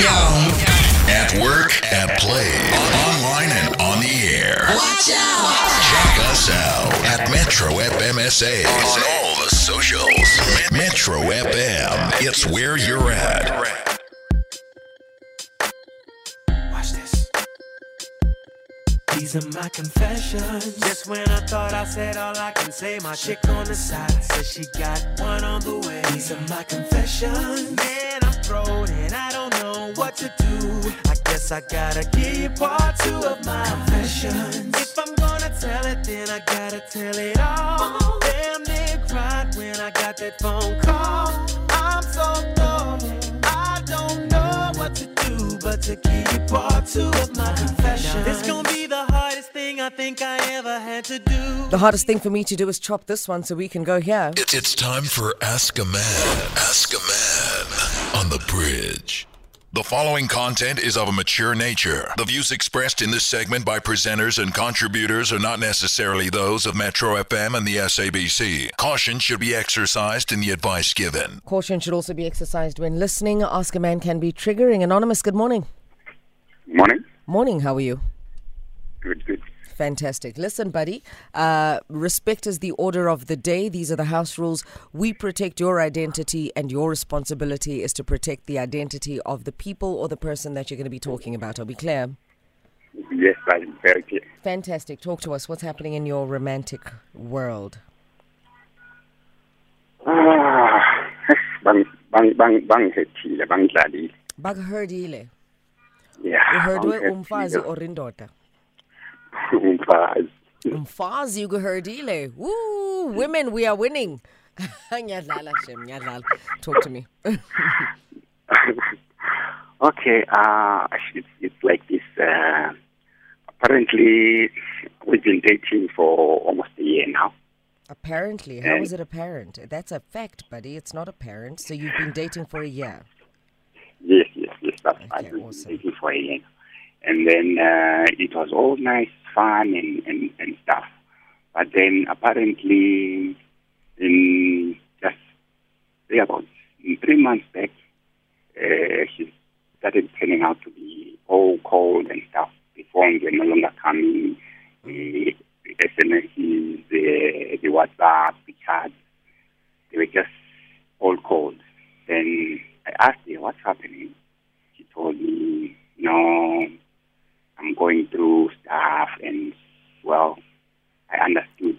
At work, at play, online and on the air. Watch out! Check us out at Metro FM SA on all the socials. Metro FM, it's where you're at. These are my confessions. Just when I thought I said all I can say, my chick on the side says she got one on the way. These are my confessions. Man, I'm thrown and I don't know what to do. I guess I gotta give you part two of my confessions. If I'm gonna tell it, then I gotta tell it all. Damn near cried when I got that phone call. I'm so dumb. I don't know what to do but to give you part two of my confession. This gonna be the I think I ever had to do. The hardest thing for me to do is chop this one so we can go here. It's, it's time for Ask a Man. Ask a Man on the bridge. The following content is of a mature nature. The views expressed in this segment by presenters and contributors are not necessarily those of Metro FM and the SABC. Caution should be exercised in the advice given. Caution should also be exercised when listening. Ask a man can be triggering. Anonymous, good morning. Morning. Morning, how are you? Good, good. Fantastic. Listen, buddy, uh, respect is the order of the day. These are the house rules. We protect your identity, and your responsibility is to protect the identity of the people or the person that you're going to be talking about. Are we clear? Yes, I'm very clear. Fantastic. Talk to us. What's happening in your romantic world? Ah, bang, bang, bang, bangihethile, bangidlalile. Bakuherdile. Yeah. Uherdwe bangihethile. umfazi or indoda? Umfazi. Umfazi ukuherdile. Woo! Women, we are winning. Ngiyadlala, Shem. Ngiyadlala. Talk to me. okay, uh, it's, it's like this. Uh, apparently, we've been dating for almost a year now. Apparently. how How is it apparent? That's a fact, buddy. It's not apparent. So you've been dating for a year. Yes, yes, yes, that's right. Okay, We've awesome. dating for a year. And then uh, it was all nice, fun, and, and, and stuff. But then apparently, in just say about three months back, uh, she started turning out to be all cold and stuff. The phones were no longer coming, the, SMSs, the, the WhatsApp, the chats, they were just all cold. Then I asked her, what's happening? She told me, no, I'm going through stuff and, well, I understood.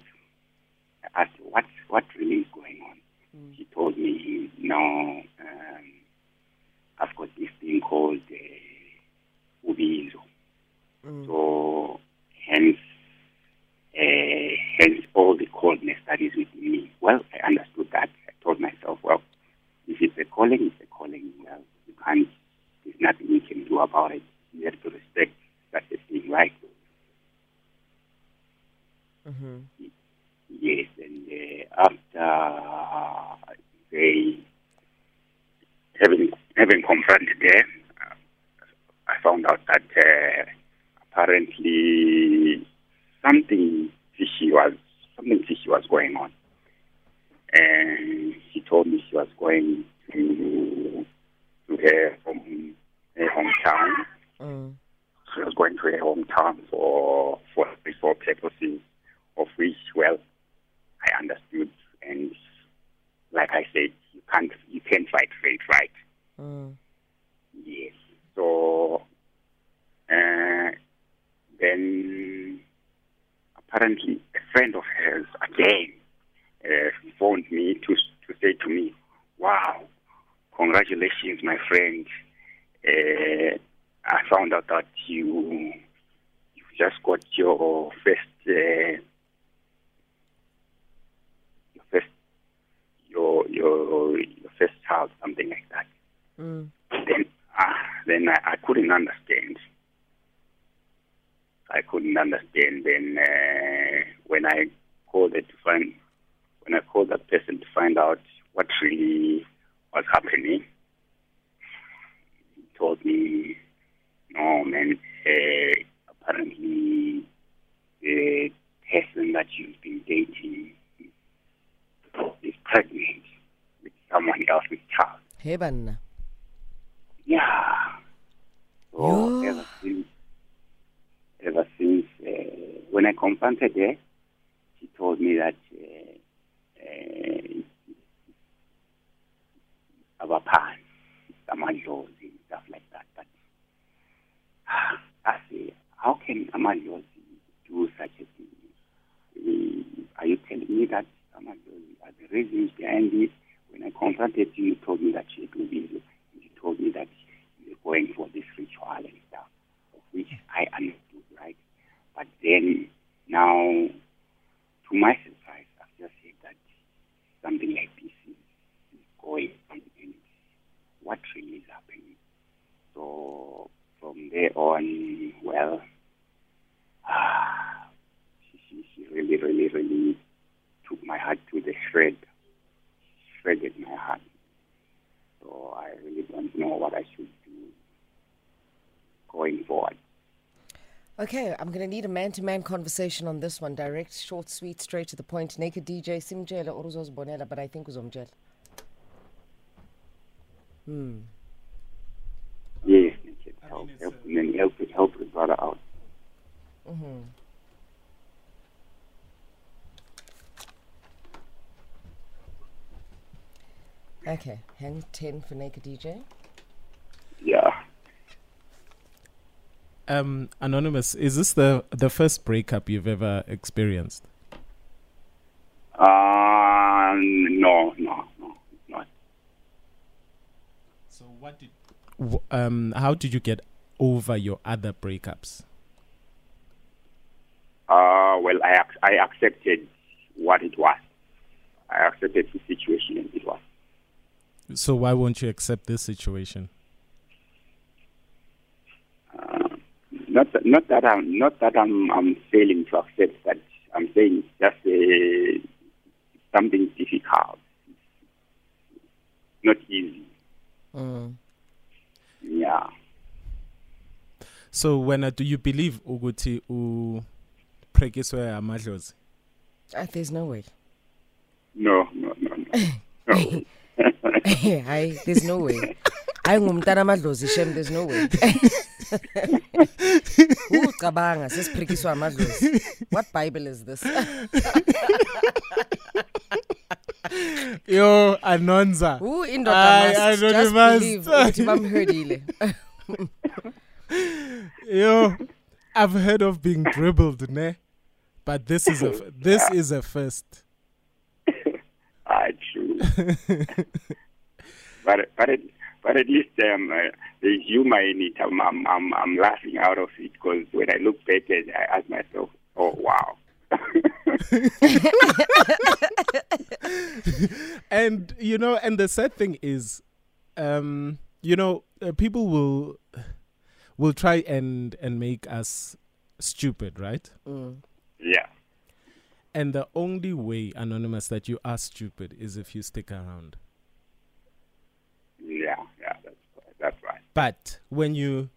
I asked her, what, what really is going on? She told me, no, um, I've got this thing called uh, ubizo. So, hence, uh, hence all the coldness that is within me. Well, I understood that. I told myself, well, if it's a calling, it's a calling. Well, you can't, there's nothing you can do about it. You have to respect that it's being right. Yes, and uh, after they having her, uh, I found out that uh, apparently something fishy was something fishy was going on, and she told me she was going to to her home her hometown. Mm. She was going to her hometown for for for purposes of which, well, I understood, and like I said, you can't you can't fight fate, right? Mm. Yes. So uh, then apparently a friend of hers again uh, phoned me to to say to me, "Wow, congratulations, my friend! Uh, I found out that you you just got your first uh, your first your your your first child, something like that." Mm. then uh, then I, I couldn't understand. I couldn't understand. Then uh, when I called it to find, when I called that person to find out what really was happening, he told me, "No, man. Uh, apparently, the person that you've been dating is pregnant with someone else's child." Banna yeah. Oh, ever since, ever since uh, when I confronted her, she told me that uh, uh, our parents, Amadlozi, and stuff like that. But ah, I say, how can Amadlozi do such a thing? Are you telling me that Amadlozi are the reasons behind it? When I confronted you, you told me that she had been you told me that going for this ritual and stuff, which I understood, right? But then now, to my surprise, I've just said that something like this is, is going on and what really is happening. So from there on, well, ah, she, she, she really, really, really took my heart to the shred, shredded my heart. So I really don't know what I should do going forward. Okay, I'm going to need a man to man conversation on this one. Direct, short, sweet, straight to the point. Naked DJ, simjela or uzozibonela, but I think uzomjela. Hmm. Yes, naked help, help, and then help, help the brother out. Mm-hmm. Okay, hand 10 for Naked DJ. Yeah. Um, Anonymous, is this the the first breakup you've ever experienced? Uh, no, no, no, not. So what did um how did you get over your other breakups? Uh, well, I ac- I accepted what it was. I accepted the situation and it was. So why won't you accept this situation? Uh, not that, not that I'm not that I'm I'm failing to accept that. I'm saying it's just uh, something difficult, not easy. Mm. Yeah. So when uh, do you believe ukuthi u prekiswe amadlozi? Ah, there's no way. No, no, no, no. no. Hi, there's no way. Hayi ngumntana amadlozi shem there's no way. Ucabanga sesiphikiswa amadlozi. What bible is this? Yo, Anonza. Who indoda Hayi, must just Anonymous. believe ukuthi bamhurdile. Yo, I've heard of being dribbled, ne? But this is a f- this is a first. Ah, true. but but at, but at least um, uh, there's humor in it. I'm I'm I'm, I'm laughing out of it because when I look back at it, I ask myself, oh wow. and you know and the sad thing is um you know uh, people will will try and and make us stupid right Mm. yeah. and the only way anonymous that you are stupid is if you stick around Yeah, yeah, that's right. That's right. But when you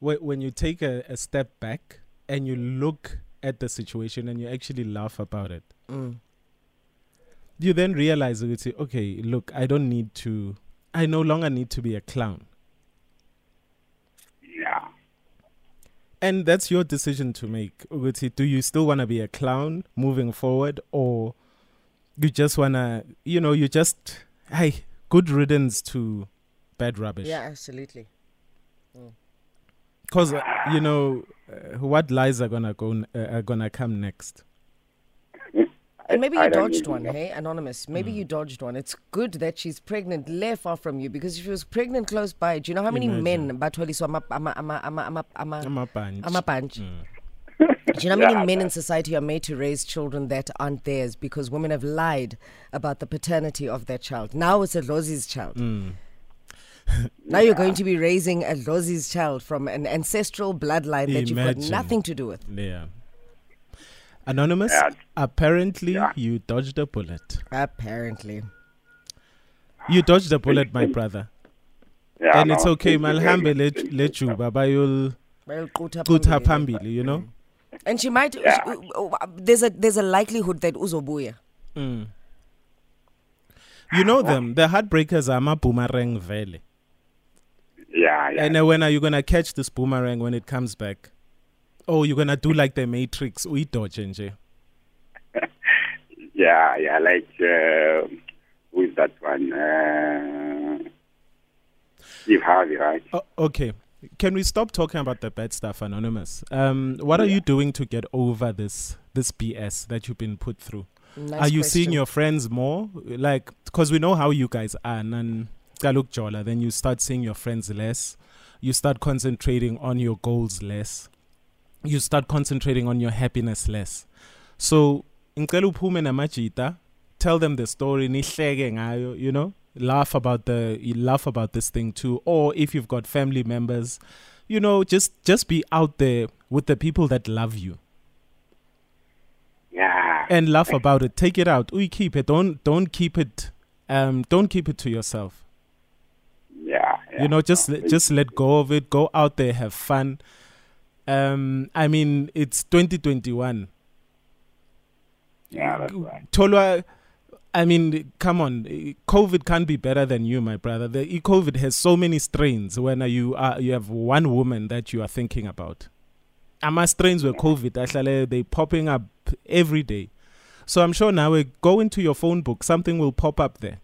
wh- when you take a, a step back and you look at the situation and you actually laugh about it Mm. you then realize that say, okay, look, I don't need to, I no longer need to be a clown. Yeah. And that's your decision to make. Ukuthi, Do you still want to be a clown moving forward or you just want to, you know, you just, hey, good riddance to bad rubbish. Yeah, absolutely. Because, uh, you know, uh, what lies are going to go, n- uh, are going to come next. And maybe you don't dodged one, know. hey, anonymous. Maybe Mm. you dodged one. It's good that she's pregnant, lay far from you, because if she was pregnant close by, do you know how many men Imagine. batholiswa ama ama ama ama ama ama I'm a bunch. ama bunch? Mm. Do you know how many Yeah, men in society are made to raise children that aren't theirs because women have lied about the paternity of their child? Now it's a Lozi's child. Mm. Now you're going to be raising a Lozi's child from an ancestral bloodline that you've got nothing to do with. Yeah. Anonymous, Yeah. apparently Yeah. you dodged a bullet. Apparently. You dodged a bullet, my brother. Yeah, and it's okay, thank malhambe much. let you. let you baba you'll Bayoqutha qutha phambili. phambili, you know? And she might. Yeah. There's a there's a likelihood that uzobuya. Mm. You know them, the heartbreakers are ma boomerang vele. Yeah, yeah. And uh, when are you gonna catch this boomerang when it comes back? Oh, you're gonna do like the Matrix, uyidodge nje. Yeah, yeah, like uh, who is that one? Uh, Steve Harvey, right? Oh, okay. Can we stop talking about the bad stuff, Anonymous? Um, what are you doing to get over this this BS that you've been put through? Nice are you seeing your friends more? Like, because we know how you guys are. Nan kaluk jola, then you start seeing your friends less. You start concentrating on your goals less. You start concentrating on your happiness less. So, ngicela uphume namajita, tell them the story, nihleke ngayo, you know? Laugh about the you laugh about this thing too. Or if you've got family members, you know, just just be out there with the people that love you Yeah. and laugh about it. Take it out. We keep it. Don't don't keep it. Um, don't keep it to yourself. Yeah. You know, just No, let- just let go of it. Go out there, have fun. Um, I mean, it's 2021. Yeah, that's right. Tolwa, I mean, come on. COVID can't be better than you, my brother. The COVID has so many strains. When you are, you have one woman that you are thinking about. Ama strains were COVID. Actually, they popping up every day. So I'm sure now we go into your phone book. Something will pop up there.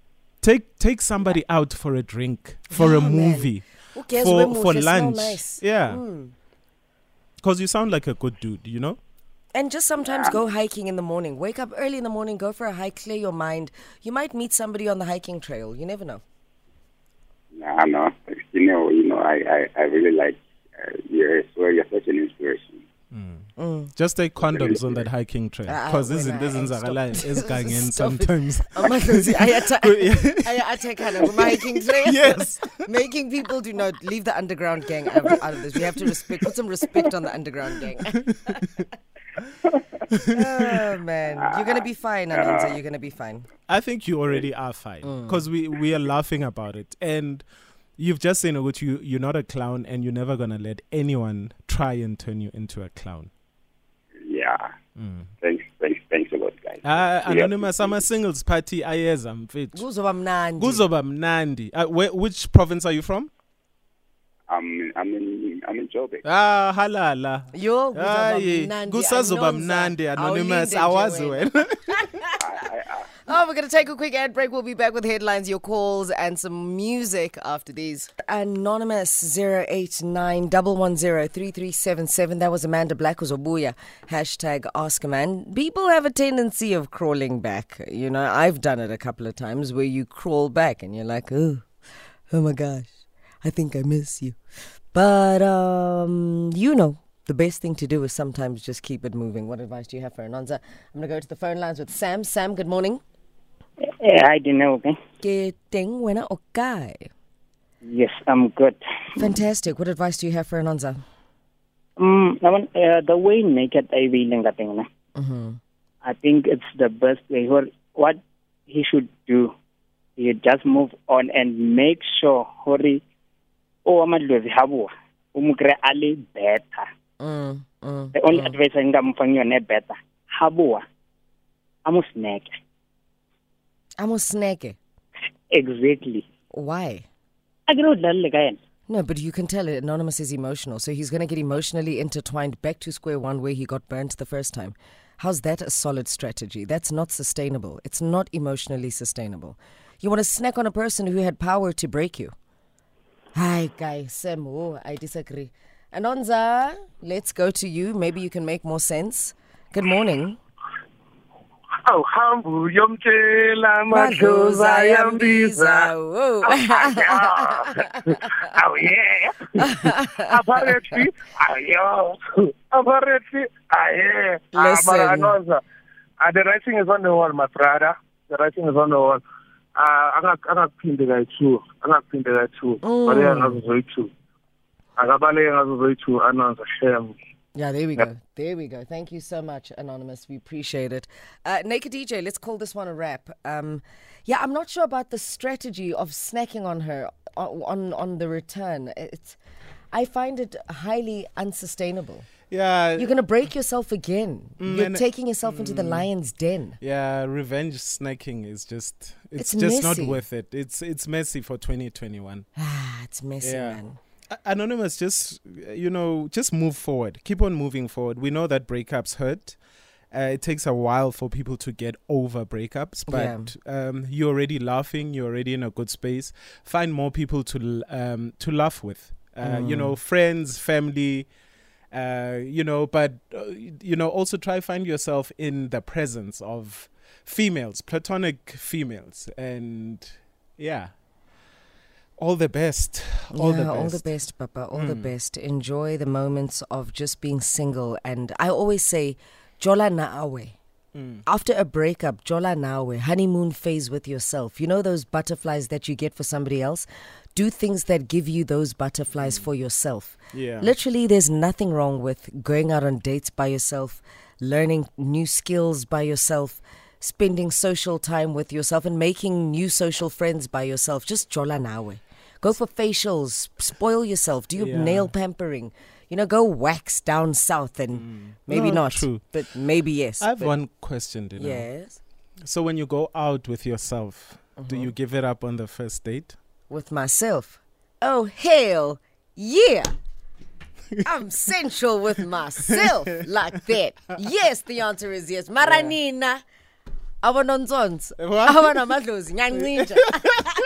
Take take somebody out for a drink, for a Yeah, man. movie, Who cares for when for Muhle smell lunch. nice? Yeah, Mm. because you sound like a good dude. You know. And just sometimes go hiking in the morning. Wake up early in the morning, go for a hike, clear your mind. You might meet somebody on the hiking trail. You never know. Yeah, no, you know, you know, I, I, I really like uh, you're so you're such an inspiration. Just take condoms on that hiking trail ah, ah, because this is wena, this is stop. ezigangeni Stop it. sometimes. Amadlozi, ayata- aya- athekana kuma hiking trail. Yes. Making people do not leave the underground gang out out of this. We have to respect, put some respect on the underground gang. oh man, you're gonna be fine, Ananza. You're gonna be fine. I think you already are fine mm. because we we are laughing about it and. You've just said which you you're not a clown and you're never gonna let anyone try and turn you into a clown. Yeah. Thanks, thanks, thanks a lot, guys. Ah, Really anonymous, I'm a singles party. Ayeza mfethu. Kuzoba mnandi. Kuzoba mnandi. Uh, where, which province are you from? I'm, I'm in, I'm in Joburg. Ah, halala. Yo, kuzoba Hayi, mnandi, kusazoba Anonza. mnandi anonymous Awulinde nje awazi wena. Oh, we're going to take a quick ad break. We'll be back with headlines, your calls, and some music after these. Anonymous 089 3377. That was Amanda Black was Obuya. Hashtag Ask a Man. People have a tendency of crawling back. You know, I've done it a couple of times where you crawl back and you're like, oh, oh my gosh, I think I miss you. But, um, you know, the best thing to do is sometimes just keep it moving. What advice do you have for Anonza? I'm going to go to the phone lines with Sam. Sam, good morning. I don't know. Okay? Ke teng wena o kae? Yes, I'm good. Fantastic. What advice do you have for Anonza? Um, I want, uh, the way naked I feeling that thing, na, Mm-hmm. I think it's the best way. What, he should do, he just move on and make sure hori o amadlozi habua umukre ali better. Mm, mm. The only advice I ngam fang yone better. Habua amusneke. Amo snake. Exactly. Why? Dlalle ka yena. No, but you can tell it. Anonymous is emotional, so he's going to get emotionally intertwined back to square one where he got burnt the first time. How's that a solid strategy? That's not sustainable. It's not emotionally sustainable. You want to snack on a person who had power to break you. Hi, guy. Sam, oh, I disagree. Anonza, let's go to you. Maybe you can make more sense. Good morning. Awuhambe uyomtshela Madlozi madlozi ayambiza. Whoa. awuye apparently ayo apparently aye Listen. anonza. Uh, the writing is on the wall my brother. The writing is on the wall. Uh angakuphinde kayi-two angakuphinde kayi-two. Baleka ngazo zoyi-two. Akabaleke ngazo zoyi-two anonza shem Yeah, there we go. There we go. Thank you so much, Anonymous. We appreciate it. Uh, Naked DJ, let's call this one a wrap. Um, yeah, I'm not sure about the strategy of snacking on her on on, on the return. It's, I find it highly unsustainable. Yeah, You're going to break yourself again. You're taking yourself into the lion's den. yeah. Revenge snacking is just it's, It's just messy. not worth it. It's it's messy for 2021. Ah, it's messy, Yeah. man. Anonymous, just you know, just move forward. Keep on moving forward. We know that breakups hurt. Uh, it takes a while for people to get over breakups, but um, you're already laughing. You're already in a good space. Find more people to um, to laugh with. Uh, You know, friends, family. Uh, you know, but uh, you know, also try find yourself in the presence of females, platonic females, and yeah, all the best. All yeah, the best. all the best, Papa. All the Mm. best. Enjoy the moments of just being single. And I always say, Jola naawe. Mm. After a breakup, Jola naawe, honeymoon phase with yourself. You know those butterflies that you get for somebody else? Do things that give you those butterflies for yourself. Yeah. Literally, there's nothing wrong with going out on dates by yourself, learning new skills by yourself, spending social time with yourself, and making new social friends by yourself. Just jola nawe. Go for facials, spoil yourself, do your Yeah. nail pampering. You know, go wax down south and maybe Mm. No, not, true. but maybe yes. I have one question, you know. Yes, So when you go out with yourself, Mm-hmm. do you give it up on the first date? with myself. Oh hell, yeah! I'm sensual with myself like that. Yes, the answer is yes. Maranina. Abanonzons. What? Abanamadlozi. Nyancinja.